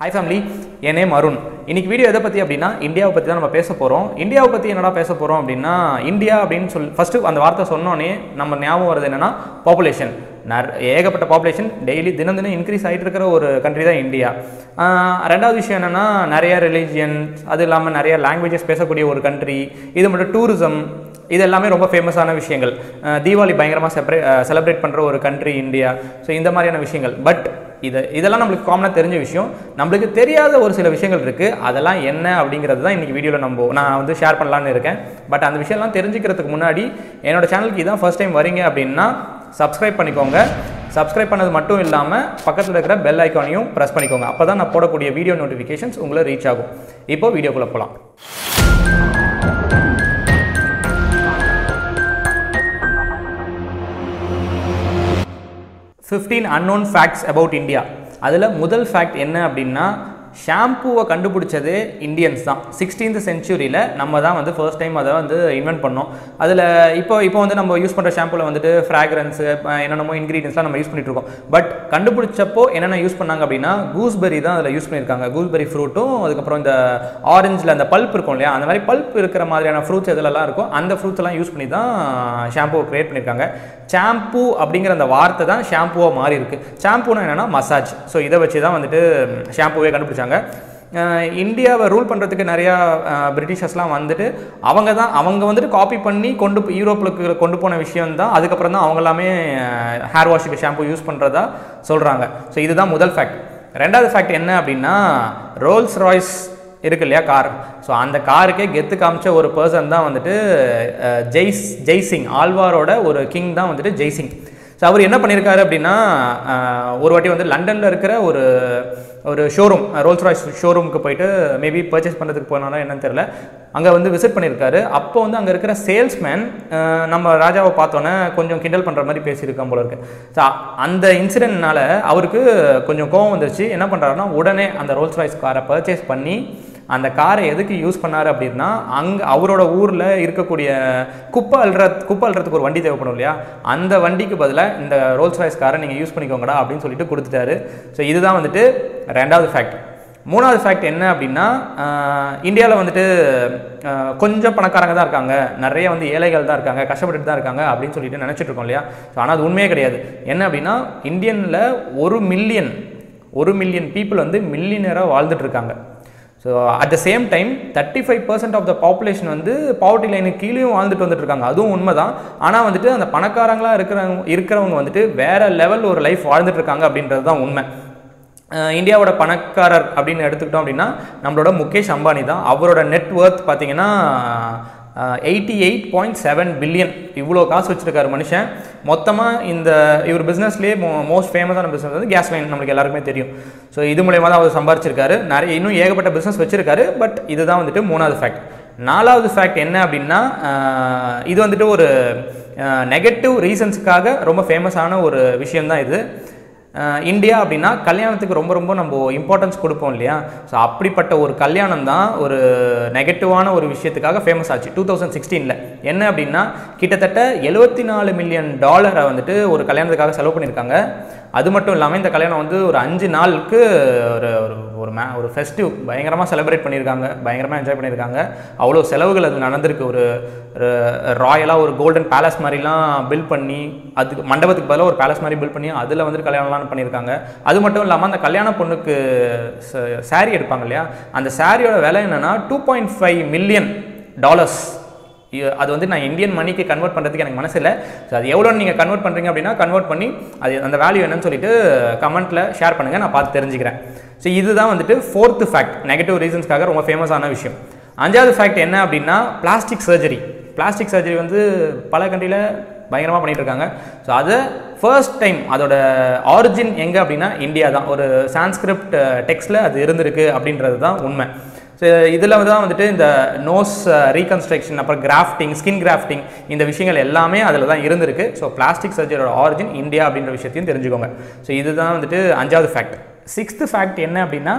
Hi family என் name Arun. இன்னைக்கு video எதை பற்றி அப்படின்னா இந்தியாவை பற்றி தான் நம்ம பேச போகிறோம் இந்தியாவை பற்றி என்னடா பேச போகிறோம் அப்படின்னா இந்தியா அப்படின்னு சொல்லி ஃபஸ்ட்டு அந்த வார்த்தை சொன்னோன்னே நம்ம ஞாபகம் வருது என்னன்னா பாப்புலேஷன் நர் ஏகப்பட்ட பாப்புலேஷன் டெய்லி தினம் தினம் இன்க்ரீஸ் ஆகிட்டு இருக்கிற ஒரு கண்ட்ரி தான் இந்தியா. ரெண்டாவது விஷயம் என்னென்னா நிறைய ரிலீஜியன்ஸ் அது இல்லாமல் நிறைய லாங்குவேஜஸ் பேசக்கூடிய ஒரு கண்ட்ரி இது மட்டும் டூரிசம் இது எல்லாமே ரொம்ப ஃபேமஸான விஷயங்கள். தீபாவளி பயங்கரமாக செப்ரே செலிப்ரேட் பண்ணுற ஒரு கண்ட்ரி இந்தியா. ஸோ இந்த மாதிரியான விஷயங்கள். பட் இதை இதெல்லாம் நம்மளுக்கு காமனாக தெரிஞ்ச விஷயம். நம்மளுக்கு தெரியாத ஒரு சில விஷயங்கள் இருக்குது அதெல்லாம் என்ன அப்படிங்கிறது தான் இன்றைக்கி வீடியோவில் நம்ம நான் வந்து ஷேர் பண்ணலான்னு இருக்கேன். பட் அந்த விஷயம்லாம் தெரிஞ்சுக்கிறதுக்கு முன்னாடி என்னோட சேனலுக்கு இதான் ஃபர்ஸ்ட் டைம் வரீங்க அப்படின்னா சப்ஸ்கிரைப் பண்ணிக்கோங்க. சப்ஸ்கிரைப் பண்ணது மட்டும் இல்லாமல் பக்கத்தில் இருக்கிற பெல் ஐக்கானையும் ப்ரெஸ் பண்ணிக்கோங்க. அப்போ தான் நான் போடக்கூடிய வீடியோ நோட்டிஃபிகேஷன்ஸ் உங்களை ரீச் ஆகும். இப்போ வீடியோக்குள்ளே போகலாம் fifteen unknown facts about India அதில் முதல் ஃபேக்ட் என்ன அப்படின்னா ஷாம்புவை கண்டுபிடிச்சது இந்தியன்ஸ் தான். சிக்ஸ்டீன்த் செஞ்சுரியில் நம்ம தான் வந்து ஃபர்ஸ்ட் டைம் அதை வந்து இன்வென்ட் பண்ணோம். அதில் இப்போ இப்போ வந்து நம்ம யூஸ் பண்ணுற ஷாம்புவில் வந்துட்டு ஃப்ராக்ரன்ஸு என்னென்னமோ இன்க்ரீடியன்ஸ்லாம் நம்ம யூஸ் பண்ணிட்டு இருக்கோம். பட் கண்டுபிடிச்சப்போ என்னென்ன யூஸ் பண்ணாங்க அப்படின்னா கூஸ்பெரி தான் அதில் யூஸ் பண்ணியிருக்காங்க. கூஸ்பெரி ஃப்ரூட்டும் அதுக்கப்புறம் இந்த ஆரஞ்சில் அந்த பல்ப் இருக்கும் இல்லையா அந்த மாதிரி பல்ப் இருக்கிற மாதிரியான ஃப்ரூட்ஸ் இதிலலாம் இருக்கும் அந்த ஃப்ரூட்ஸ் எல்லாம் யூஸ் பண்ணி தான் ஷாம்புவை க்ரியேட் பண்ணியிருக்காங்க. ஷாம்பு அப்படிங்கிற அந்த வார்த்தை தான் ஷாம்புவாக மாறி இருக்குது ஷாம்புனா என்னென்னா மசாஜ் ஸோ இதை வச்சு தான் வந்துட்டு ஷாம்புவே கண்டுபிடிச்சாங்க. ஆரம்பித்தாங்க இந்தியாவை ரூல் பண்ணுறதுக்கு நிறையா பிரிட்டிஷர்ஸ்லாம் வந்துட்டு அவங்க தான் அவங்க வந்துட்டு காப்பி பண்ணி கொண்டு போ- யூரோப்புக்கு கொண்டு போன விஷயம் தான் அதுக்கப்புறம் தான் அவங்க எல்லாமே ஹேர் வாஷுக்கு ஷாம்பு யூஸ் பண்ணுறதா சொல்கிறாங்க ஸோ இதுதான் முதல் ஃபேக்ட் ரெண்டாவது ஃபேக்ட் என்ன அப்படின்னா ரோல்ஸ் ராய்ஸ் இருக்கு இல்லையா கார் ஸோ அந்த காருக்கே கெத்து காமிச்ச ஒரு பர்சன் தான் வந்துட்டு ஜெய்ஸ் ஜெய்சிங் ஆழ்வாரோட ஒரு கிங் தான் வந்துட்டு ஜெய்சிங். ஸோ அவர் என்ன பண்ணியிருக்காரு அப்படின்னா ஒரு வாட்டி வந்து லண்டனில் இருக்கிற ஒரு ஒரு ஷோரூம் ரோல்ஸ் ராய்ஸ் ஷோரூமுக்கு போயிட்டு மேபி பர்ச்சேஸ் பண்ணுறதுக்கு போனாரா என்னன்னு தெரியல. அங்கே வந்து விசிட் பண்ணியிருக்காரு அப்போ வந்து அங்கே இருக்கிற சேல்ஸ்மேன் நம்ம ராஜாவை பார்த்தோன்னே கொஞ்சம் கிண்டல் பண்ணுற மாதிரி பேசியிருக்கான் போல இருக்கு. ஸோ அந்த இன்சிடென்ட்னால அவருக்கு கொஞ்சம் கோவம் வந்துருச்சு. என்ன பண்ணுறாருன்னா உடனே அந்த ரோல்ஸ் ராய்ஸ் காரை பர்ச்சேஸ் பண்ணி அந்த காரை எதுக்கு யூஸ் பண்ணார் அப்படின்னா அங்கே அவரோட ஊரில் இருக்கக்கூடிய குப்பை அல்ற குப்பை அல்றதுக்கு ஒரு வண்டி தேவைப்படும் இல்லையா? அந்த வண்டிக்கு பதிலாக இந்த ரோல்ஸ் ராய்ஸ் காரை நீங்கள் யூஸ் பண்ணிக்கோங்கடா அப்படின்னு சொல்லிட்டு கொடுத்துட்டாரு. ஸோ இதுதான் வந்துட்டு ரெண்டாவது ஃபேக்ட் மூணாவது ஃபேக்ட் என்ன அப்படின்னா இந்தியாவில் வந்துட்டு கொஞ்சம் பணக்காரங்க தான் இருக்காங்க. நிறைய வந்து ஏழைகள் தான் இருக்காங்க கஷ்டப்பட்டுட்டு தான் இருக்காங்க அப்படின்னு சொல்லிட்டு நினச்சிட்டு இருக்கோம் இல்லையா? ஸோ ஆனால் அது உண்மையே கிடையாது. என்ன அப்படின்னா இந்தியனில் ஒரு மில்லியன் ஒரு மில்லியன் பீப்புள் வந்து மில்லியனராக வாழ்ந்துட்டு இருக்காங்க. So at the same time thirty five percent of the population வந்து பாவர்ட்டி லைனுக்கு கீழேயும் வாழ்ந்துட்டு வந்துட்டு இருக்காங்க. அதுவும் உண்மை தான் ஆனால் வந்துட்டு அந்த பணக்காரங்களாக இருக்கிறவங்க இருக்கிறவங்க வந்துட்டு வேற லெவல் ஒரு லைஃப் வாழ்ந்துட்டு இருக்காங்க அப்படின்றது தான் உண்மை. இந்தியாவோட பணக்காரர் அப்படின்னு எடுத்துக்கிட்டோம் அப்படின்னா நம்மளோட முகேஷ் அம்பானி தான். அவரோட நெட் ஒர்த் பார்த்தீங்கன்னா eighty eight point seven billion. இவ்வளோ காசு வச்சுருக்காரு மனுஷன். மொத்தமாக இந்த இவர் பிஸ்னஸ்லேயே மோ மோஸ்ட் ஃபேமஸான பிஸ்னஸ் வந்து கேஸ் லைன் நம்மளுக்கு எல்லாருக்குமே தெரியும். ஸோ இது மூலயமா தான் அவர் சம்பாரிச்சிருக்காரு. நிறைய இன்னும் ஏகப்பட்ட பிஸ்னஸ் வச்சுருக்காரு. பட் இதுதான் வந்துட்டு மூணாவது ஃபேக்ட் நாலாவது ஃபேக்ட் என்ன அப்படின்னா இது வந்துட்டு ஒரு நெகட்டிவ் ரீசன்ஸுக்காக ரொம்ப ஃபேமஸான ஒரு விஷயம்தான் இது. இந்தியா அப்படின்னா கல்யாணத்துக்கு ரொம்ப ரொம்ப நம்ம இம்பார்ட்டன்ஸ் கொடுப்போம் இல்லையா? ஸோ அப்படிப்பட்ட ஒரு கல்யாணம் தான் ஒரு நெகட்டிவான ஒரு விஷயத்துக்காக ஃபேமஸ் ஆச்சு டூ தௌசண்ட் சிக்ஸ்டீனில் என்ன அப்படின்னா கிட்டத்தட்ட எழுபத்தி நாலு மில்லியன் டாலரை வந்துட்டு ஒரு கல்யாணத்துக்காக செலவு பண்ணியிருக்காங்க. அது மட்டும் இல்லாமல் இந்த கல்யாணம் வந்து ஒரு அஞ்சு நாளுக்கு ஒரு ஒரு ஒரு மே ஒரு ஃபெஸ்டிவ் பயங்கரமாக செலிப்ரேட் பண்ணியிருக்காங்க. பயங்கரமாக என்ஜாய் பண்ணியிருக்காங்க. அவ்வளோ செலவுகள் அது நடந்திருக்கு. ஒரு ராயலாக ஒரு கோல்டன் பேலஸ் மாதிரிலாம் பில்ட் பண்ணி அதுக்கு மண்டபத்துக்கு பதிலாக ஒரு பேலஸ் மாதிரி பில்ட் பண்ணி அதில் வந்துட்டு கல்யாணம்லாம் பண்ணியிருக்காங்க. அது மட்டும் இல்லாமல் அந்த கல்யாண பொண்ணுக்கு சாரி எடுப்பாங்க இல்லையா? அந்த சாரியோட விலை என்னென்னா two point five million dollars அது வந்து நான் இந்தியன் மணிக்கு கன்வெர்ட் பண்ணுறதுக்கு எனக்கு மனசு இல்லை. ஸோ அது எவ்வளோ நீங்கள் கன்வெர்ட் பண்ணுறீங்க அப்படின்னா கன்வெர்ட் பண்ணி அது அந்த வேல்யூ என்னன்னு சொல்லிட்டு கமெண்ட்டில் ஷேர் பண்ணுங்கள் நான் பார்த்து தெரிஞ்சுக்கிறேன். ஸோ இதுதான் வந்துட்டு ஃபோர்த்து ஃபேக்ட் நெகட்டிவ் ரீசன்ஸ்க்காக ரொம்ப ஃபேமஸான விஷயம். அஞ்சாவது ஃபேக்ட் என்ன அப்படின்னா பிளாஸ்டிக் சர்ஜரி பிளாஸ்டிக் சர்ஜரி வந்து பல கண்ட்ரியில் பயங்கரமாக பண்ணிட்டு இருக்காங்க. ஸோ அதை ஃபர்ஸ்ட் டைம் அதோட ஆரிஜின் எங்கே அப்படின்னா இந்தியா தான். ஒரு சான்ஸ்கிரிப்ட் டெக்ஸ்டில் uh, அது இருந்திருக்கு அப்படின்றது தான் உண்மை. ஸோ இதில் தான் வந்துட்டு இந்த நோஸ் ரீகன்ஸ்ட்ரக்ஷன் uh, அப்புறம் கிராஃப்டிங் ஸ்கின் கிராஃப்டிங் இந்த விஷயங்கள் எல்லாமே அதில் தான் இருந்திருக்கு. ஸோ பிளாஸ்டிக் சர்ஜரியோட ஆரிஜின் இந்தியா அப்படின்ற விஷயத்தையும் தெரிஞ்சுக்கோங்க. ஸோ இதுதான் வந்துட்டு அஞ்சாவது ஃபேக்ட் சிக்ஸ்த்து ஃபேக்ட் என்ன அப்படின்னா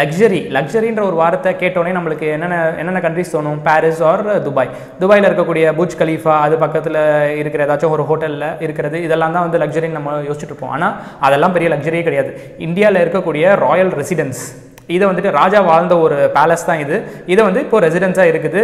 லக்ஸரி லக்ஸரின்ற ஒரு வார்த்தை கேட்டோடனே நம்மளுக்கு என்னென்ன என்னென்ன கண்ட்ரிஸ் தோணும்? பாரிஸ் ஆர் துபாய் துபாயில் இருக்கக்கூடிய புஜ் கலீஃபா அது பக்கத்தில் இருக்கிற ஏதாச்சும் ஒரு ஹோட்டலில் இருக்கிறது இதெல்லாம் தான் வந்து லக்ஸரின்னு நம்ம யோசிச்சுட்டு இருப்போம். ஆனால் அதெல்லாம் பெரிய லக்ஸரியே கிடையாது. இந்தியாவில் இருக்கக்கூடிய ராயல் ரெசிடென்ஸ் இதை வந்துட்டு ராஜா வாழ்ந்த ஒரு பேலஸ் தான் இது. இதை வந்து இப்போ ரெசிடென்ஸாக இருக்குது.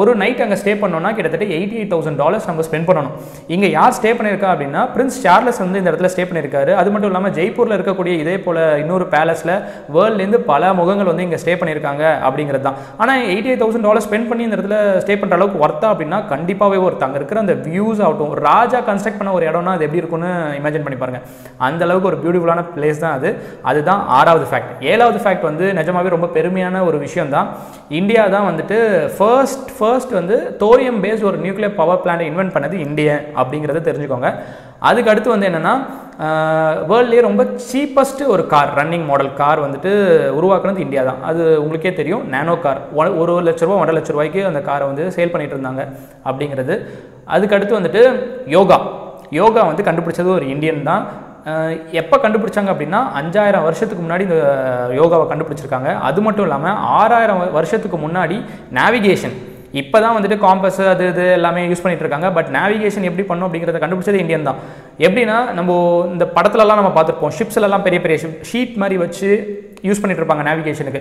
ஒரு நைட் அங்கே ஸ்டே பண்ணோம்னா கிட்டத்தட்ட எயிட்டி எயிட் தௌசண்ட் டாலர்ஸ் நம்ம ஸ்பெண்ட் பண்ணணும். இங்கே யார் ஸ்டே பண்ணியிருக்கா அப்படின்னா பிரின்ஸ் சார்லஸ் வந்து இந்த இடத்துல ஸ்டே பண்ணியிருக்காரு. அது மட்டும் இல்லாமல் ஜெய்ப்பூரில் இருக்கக்கூடிய இதே போல் இன்னொரு பேலஸில் வேர்ல்ட்லேருந்து பல முகங்கள் வந்து இங்கே ஸ்டே பண்ணியிருக்காங்க அப்படிங்கிறது தான். ஆனால் eighty eight thousand dollar spend பண்ணி இந்த இடத்துல ஸ்டே பண்ணுற அளவுக்கு ஒர்த்தா அப்படின்னா கண்டிப்பாகவே ஒருத்தா அங்கே இருக்கிற அந்த வியூஸ் ஆகட்டும் ராஜா கன்ஸ்ட்ரக்ட் பண்ண ஒரு இடம்னா அது எப்படி இருக்கும்னு இமேஜின் பண்ணி பாருங்கள் அந்த அளவுக்கு ஒரு பியூட்டிஃபுல்லான பிளேஸ் தான் அது. அதுதான் ஆறாவது ஃபேக்ட் ஏழாவது ஃபேக்ட் வந்து நிஜமாவே ரொம்ப பெருமையான ஒரு விஷயம் தான் இந்தியா தான் வந்துட்டு ஃபர்ஸ்ட் ஃபர்ஸ்ட் வந்து தோரியம் பேஸ்ட் ஒரு நியூக்ளியர் பவர் பிளான்ட் இன்வென்ட் பண்ணது இந்தியா அப்படிங்கிறத தெரிஞ்சுக்கோங்க. அதுக்கு அடுத்து வந்து என்னென்னா வேர்ல்ட்லேயே ரொம்ப சீப்பஸ்ட் ஒரு கார் ரன்னிங் மாடல் கார் வந்துட்டு உருவாக்குனது இந்தியா தான். அது உங்களுக்கே தெரியும் நேனோ கார் ஒ- ஒரு ஒரு லட்ச ரூபா ஒன்றரை லட்ச ரூபாய்க்கு அந்த காரை வந்து சேல் பண்ணிட்டு இருந்தாங்க அப்படிங்கிறது. அதுக்கு அடுத்து வந்துட்டு யோகா. யோகா வந்து கண்டுபிடிச்சது ஒரு இந்தியன் தான். எப்போ கண்டுபிடிச்சாங்க அப்படின்னா அஞ்சாயிரம் வருஷத்துக்கு முன்னாடி இந்த யோகாவை கண்டுபிடிச்சிருக்காங்க. அது மட்டும் இல்லாமல் ஆறாயிரம் வருஷத்துக்கு முன்னாடி நேவிகேஷன் இப்போ தான் வந்துட்டு காம்பஸ் அது இது எல்லாமே யூஸ் பண்ணிட்டு இருக்காங்க. பட் நேவிகேஷன் எப்படி பண்ணும் அப்படிங்கிறத கண்டுபிடிச்சது இந்தியன் தான். எப்படின்னா நம்ம இந்த படத்துலலாம் நம்ம பார்த்துருப்போம். ஷிப்ஸ்லலாம் பெரிய பெரிய ஷிப் ஷீட் மாதிரி வச்சு யூஸ் பண்ணிகிட்டு இருப்பாங்க நேவிகேஷனுக்கு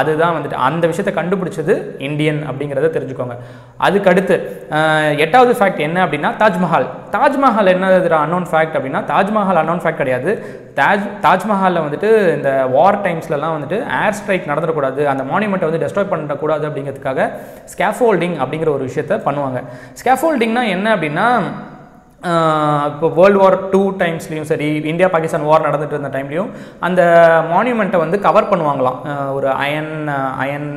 அதுதான் வந்துட்டு அந்த விஷயத்தை கண்டுபிடிச்சது இந்தியன் அப்படிங்கிறத தெரிஞ்சுக்கோங்க. அதுக்கடுத்து எட்டாவது ஃபேக்ட் என்ன அப்படின்னா தாஜ்மஹால். தாஜ்மஹால் என்ன அன்னோன் ஃபேக்ட் அப்படின்னா தாஜ்மஹால் அன்னோன் ஃபேக்ட் கிடையாது. தாஜ் தாஜ்மஹாலில் வந்துட்டு இந்த வார் டைம்ஸ்லலாம் வந்துட்டு ஏர் ஸ்ட்ரைக் நடந்துடக்கூடாது. அந்த மானுமெண்ட்டை வந்து டெஸ்ட்ராய் பண்ணக்கூடாது அப்படிங்கிறதுக்காக ஸ்கேஃபோல்டிங் அப்படிங்கிற ஒரு விஷயத்த பண்ணுவாங்க. ஸ்கேஃபோல்டிங்னா என்ன அப்படின்னா இப்போ வேர்ல்டு வார் டூ டைம்ஸ்லையும் சரி இந்தியா பாகிஸ்தான் வார் நடந்துட்டு இருந்த டைம்லையும் அந்த மான்யூமெண்ட்டை வந்து கவர் பண்ணுவாங்களாம். ஒரு அயன் அயன்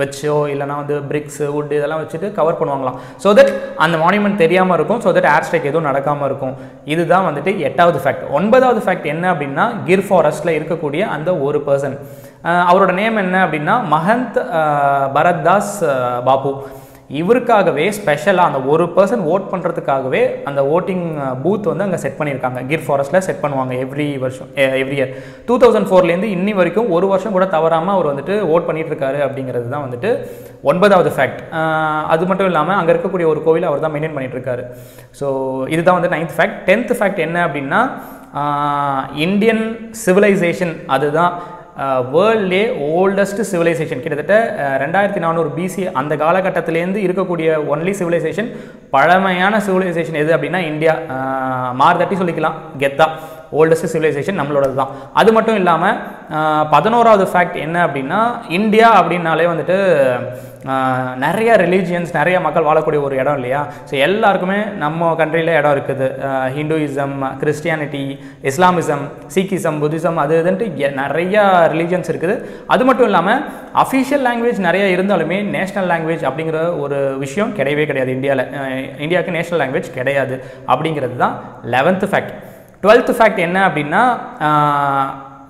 வச்சோ இல்லைனா வந்து பிரிக்ஸ் வுட் இதெல்லாம் வச்சுட்டு கவர் பண்ணுவாங்களாம். ஸோ தட் அந்த மான்யூமெண்ட் தெரியாமல் இருக்கும் ஸோ தட் ஏர் ஸ்ட்ரைக் எதுவும் நடக்காமல் இருக்கும். இதுதான் வந்துட்டு எட்டாவது ஃபேக்ட் ஒன்பதாவது ஃபேக்ட் என்ன அப்படின்னா கிர் ஃபாரஸ்ட்டில் இருக்கக்கூடிய அந்த ஒரு பர்சன் அவரோட நேம் என்ன அப்படின்னா மஹந்த் பரத்தாஸ் பாபு. இவருக்காகவே ஸ்பெஷலாக அந்த ஒரு பர்சன் ஓட் பண்ணுறதுக்காகவே அந்த ஓட்டிங் பூத் வந்து அங்கே செட் பண்ணியிருக்காங்க. கிர் ஃபாரஸ்ட்டில் செட் பண்ணுவாங்க எவ்ரி வருஷம் எவ்ரி இயர் டூ தௌசண்ட் ஃபோர்லேருந்து இன்னி வரைக்கும் ஒரு வருஷம் கூட தவறாமல் அவர் வந்துட்டு ஓட் பண்ணிகிட்டு இருக்காரு அப்படிங்கிறது தான் வந்துட்டு ஒன்பதாவது ஃபேக்ட் அது மட்டும் இல்லாமல் அங்கே இருக்கக்கூடிய ஒரு கோவில் அவர் தான் மெயின்டைன் பண்ணிட்டு இருக்காரு ஸோ இதுதான் வந்து நைன்த் ஃபேக்ட் டென்த் ஃபேக்ட் என்ன அப்படின்னா இந்தியன் சிவிலைசேஷன் அதுதான். வேர்ல்ட்லே ஓல்டஸ்ட் சிவிலைசேஷன் கிட்டத்தட்ட ரெண்டாயிரத்தி நானூறு பிசி அந்த காலகட்டத்திலேருந்து இருக்கக்கூடிய ஒன்லி சிவிலைசேஷன் பழமையான சிவிலைசேஷன் எது அப்படின்னா இந்தியா. அஹ், மார்தட்டி சொல்லிக்கலாம். கெத்தா. ஓல்டஸ்ட் சிவிலைசேஷன் நம்மளோடது தான். அது மட்டும் இல்லாமல் பதினோராவது ஃபேக்ட் என்ன அப்படின்னா இந்தியா அப்படின்னாலே வந்துட்டு நிறைய ரிலீஜியன்ஸ் நிறைய மக்கள் வாழக்கூடிய ஒரு இடம் இல்லையா? ஸோ எல்லாருக்குமே நம்ம கண்ட்ரியில் இடம் இருக்குது. Hinduism Christianity Islamism Sikhism Buddhism அது இதுன்ட்டு நிறையா ரிலீஜியன்ஸ் இருக்குது. அது மட்டும் இல்லாமல் அஃபிஷியல் லாங்குவேஜ் நிறைய இருந்தாலுமே நேஷனல் லாங்குவேஜ் அப்படிங்கிற ஒரு விஷயம் கிடையவே கிடையாது இந்தியாவில் இந்தியாவுக்கு நேஷனல் லாங்குவேஜ் கிடையாது அப்படிங்கிறது தான் லெவன்த்து ஃபேக்ட் டுவெல்த்து ஃபேக்ட் என்ன அப்படின்னா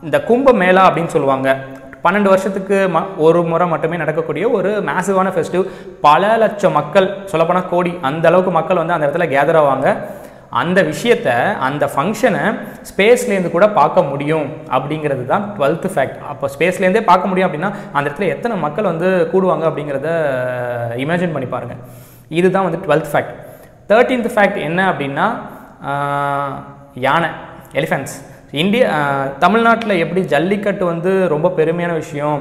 இந்த கும்ப மேளா அப்படின்னு சொல்லுவாங்க. பன்னெண்டு வருஷத்துக்கு ம ஒரு முறை மட்டுமே நடக்கக்கூடிய ஒரு மேசிவான ஃபெஸ்டிவ் பல லட்சம் மக்கள் சொல்லப்போனால் கோடி அந்த அளவுக்கு மக்கள் வந்து அந்த இடத்துல கேதர் ஆவாங்க. அந்த விஷயத்த அந்த ஃபங்க்ஷனை ஸ்பேஸ்லேருந்து கூட பார்க்க முடியும் அப்படிங்கிறது தான் டுவெல்த்து ஃபேக்ட் அப்போ ஸ்பேஸ்லேருந்தே பார்க்க முடியும் அப்படின்னா அந்த இடத்துல எத்தனை மக்கள் வந்து கூடுவாங்க அப்படிங்கிறத இமேஜின் பண்ணி பாருங்கள் இதுதான் வந்து டுவெல்த் ஃபேக்ட் தேர்ட்டீன்த் ஃபேக்ட் என்ன அப்படின்னா யானை எலிஃபென்ட்ஸ் இந்தியா தமிழ்நாட்டில் எப்படி ஜல்லிக்கட்டு வந்து ரொம்ப பெருமையான விஷயம்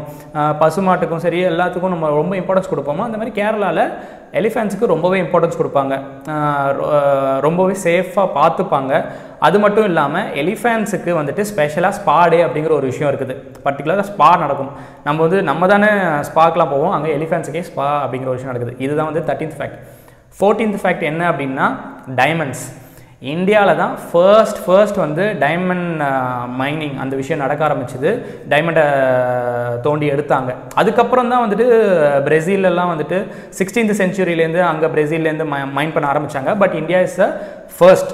பசுமாட்டுக்கும் சரி எல்லாத்துக்கும் நம்ம ரொம்ப இம்பார்ட்டன்ஸ் கொடுப்போமோ அந்த மாதிரி கேரளாவில் எலிஃபென்ட்ஸுக்கு ரொம்பவே இம்பார்ட்டன்ஸ் கொடுப்பாங்க. ரொம்பவே சேஃபாக பார்த்துப்பாங்க. அது மட்டும் இல்லாமல் எலிஃபென்ட்ஸுக்கு வந்துட்டு ஸ்பெஷலாக ஸ்பா டே அப்படிங்கிற ஒரு விஷயம் இருக்குது. பர்டிகுலராக ஸ்பா நடக்கும். நம்ம வந்து நம்ம தானே ஸ்பாக்கெலாம் போவோம் அங்கே எலிஃபென்ட்ஸுக்கே ஸ்பா அப்படிங்கிற ஒரு விஷயம் நடக்குது. இதுதான் வந்து தேர்ட்டீன்த் ஃபேக்ட் ஃபோர்டீன்த் ஃபேக்ட் என்ன அப்படின்னா டைமண்ட்ஸ் இந்தியாவில் தான் ஃபர்ஸ்ட் ஃபர்ஸ்ட் வந்து டைமண்ட் மைனிங் அந்த விஷயம் நடக்க ஆரம்பிச்சது. டைமண்டை தோண்டி எடுத்தாங்க. அதுக்கப்புறம் தான் வந்துட்டு பிரேசிலெல்லாம் வந்துட்டு சிக்ஸ்டீன்த் செஞ்சுரியிலேருந்து அங்கே பிரேசில்லேருந்து மைன் பண்ண ஆரம்பித்தாங்க but India is the first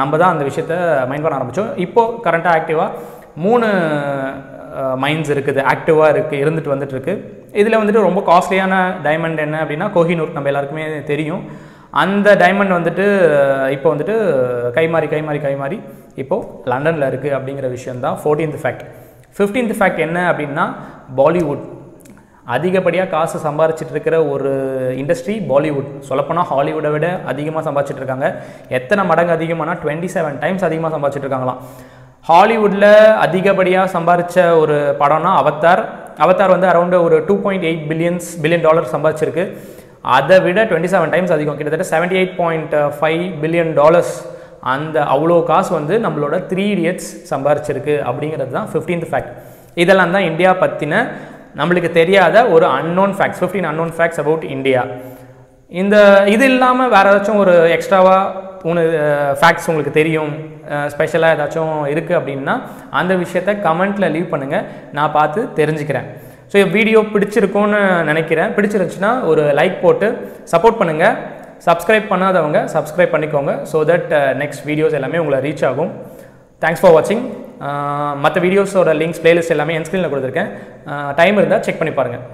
நம்ம தான் அந்த விஷயத்த மைன் பண்ண ஆரம்பித்தோம் இப்போது கரண்ட்டாக ஆக்டிவாக மூணு மைன்ஸ் இருக்குது. ஆக்டிவாக இருக்குது இருந்துட்டு வந்துட்டு இருக்கு. இதில் வந்துட்டு ரொம்ப காஸ்ட்லியான டைமண்ட் என்ன அப்படின்னா கோஹினூர் நம்ம எல்லாருக்குமே தெரியும். அந்த டைமண்ட் வந்துட்டு இப்போ வந்துட்டு கைமாறி கைமாறி கைமாறி இப்போது லண்டனில் இருக்குது அப்படிங்கிற விஷயம் தான் ஃபோர்டீன்த் ஃபேக்ட் ஃபிஃப்டீன்த் ஃபேக்ட் என்ன அப்படின்னா பாலிவுட் அதிகப்படியாக காசு சம்பாரிச்சிட்டு இருக்கிற ஒரு இண்டஸ்ட்ரி பாலிவுட் சொல்லப்போனால் ஹாலிவுட்டை விட அதிகமாக சம்பாதிச்சிட்டு இருக்காங்க. எத்தனை மடங்கு அதிகமானா டுவெண்ட்டி செவன் டைம்ஸ் அதிகமாக சம்பாதிச்சிட்டு இருக்காங்களாம். ஹாலிவுட்டில் அதிகப்படியாக சம்பாதிச்ச ஒரு படம்னா அவத்தார் அவத்தார் வந்து அரௌண்ட் ஒரு two point eight billions billion dollar சம்பாதிச்சிருக்கு அதை விட டுவெண்ட்டி செவன் டைம்ஸ் அதிகம். கிட்டத்தட்ட seventy eight point five billion dollars அந்த அவ்வளோ காசு வந்து நம்மளோட த்ரீ இடியட்ஸ் சம்பாரிச்சிருக்கு அப்படிங்கிறது தான் ஃபிஃப்டீன்த் ஃபேக்ட் இதெல்லாம் தான் இந்தியா பற்றின நம்மளுக்கு தெரியாத ஒரு unknown facts fifteen unknown facts about India. இந்த இது இல்லாமல் வேறு ஏதாச்சும் ஒரு எக்ஸ்ட்ராவாக மூணு ஃபேக்ட்ஸ் உங்களுக்கு தெரியும் ஸ்பெஷலாக ஏதாச்சும் இருக்குது அப்படின்னா அந்த விஷயத்த கமெண்ட்டில் லீவ் பண்ணுங்கள் நான் பார்த்து தெரிஞ்சுக்கிறேன். ஸோ வீடியோ பிடிச்சிருக்கும்னு நினைக்கிறேன். பிடிச்சிருந்துச்சுன்னா ஒரு லைக் போட்டு சப்போர்ட் பண்ணுங்கள் சப்ஸ்கிரைப் பண்ணாதவங்க சப்ஸ்கிரைப் பண்ணிக்கோங்க. ஸோ தட் நெக்ஸ்ட் வீடியோஸ் எல்லாமே உங்களை ரீச் ஆகும். தேங்க்ஸ் ஃபார் வாட்சிங் மற்ற வீடியோஸோட லிங்க்ஸ் பிளேலிஸ்ட் எல்லாமே என் ஸ்க்ரீனில் கொடுத்துருக்கேன். டைம் இருந்தால் செக் பண்ணி பாருங்கள்